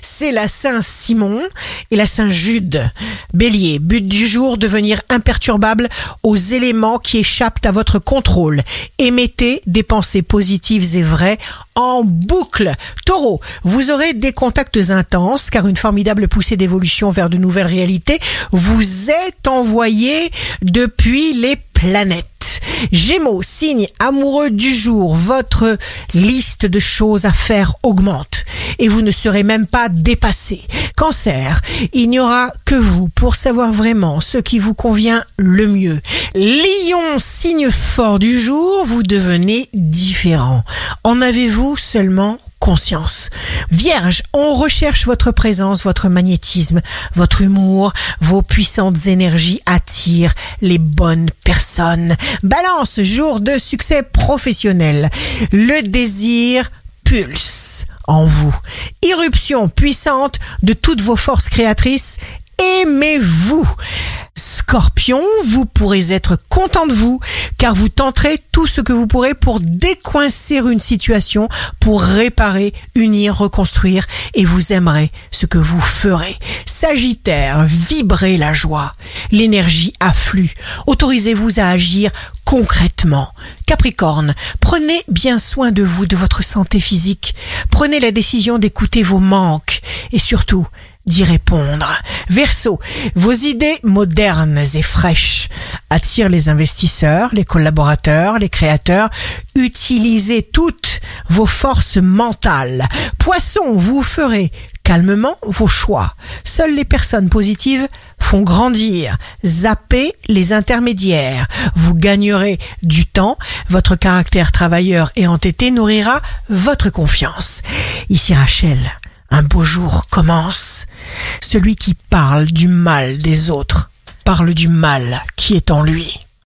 c'est la Saint-Simon et la Saint-Jude. Bélier, but du jour, devenir imperturbable aux éléments qui échappent à votre contrôle. Émettez des pensées positives et vraies en boucle. Taureau, vous aurez des contacts intenses car une formidable poussée d'évolution vers de nouvelles réalités vous est envoyée depuis les planètes. Gémeaux, signe amoureux du jour, votre liste de choses à faire augmente et vous ne serez même pas dépassé. Cancer, il n'y aura que vous pour savoir vraiment ce qui vous convient le mieux. Lion, signe fort du jour, vous devenez différent. En avez-vous seulement conscience? Vierge, on recherche votre présence, votre magnétisme, votre humour, vos puissantes énergies attirent les bonnes personnes. Balance, jour de succès professionnel. Le désir pulse en vous. Irruption puissante de toutes vos forces créatrices. Aimez-vous. Scorpion, vous pourrez être content de vous car vous tenterez tout ce que vous pourrez pour décoincer une situation, pour réparer, unir, reconstruire et vous aimerez ce que vous ferez. Sagittaire, vibrez la joie. L'énergie afflue. Autorisez-vous à agir concrètement. Capricorne, prenez bien soin de vous, de votre santé physique. Prenez la décision d'écouter vos manques et surtout d'y répondre. Verseau, vos idées modernes et fraîches attirent les investisseurs, les collaborateurs, les créateurs. Utilisez toutes vos forces mentales. Poisson, vous ferez calmement vos choix. Seules les personnes positives font grandir. Zappez les intermédiaires. Vous gagnerez du temps. Votre caractère travailleur et entêté nourrira votre confiance. Ici Rachel. Un beau jour commence. Celui qui parle du mal des autres parle du mal qui est en lui.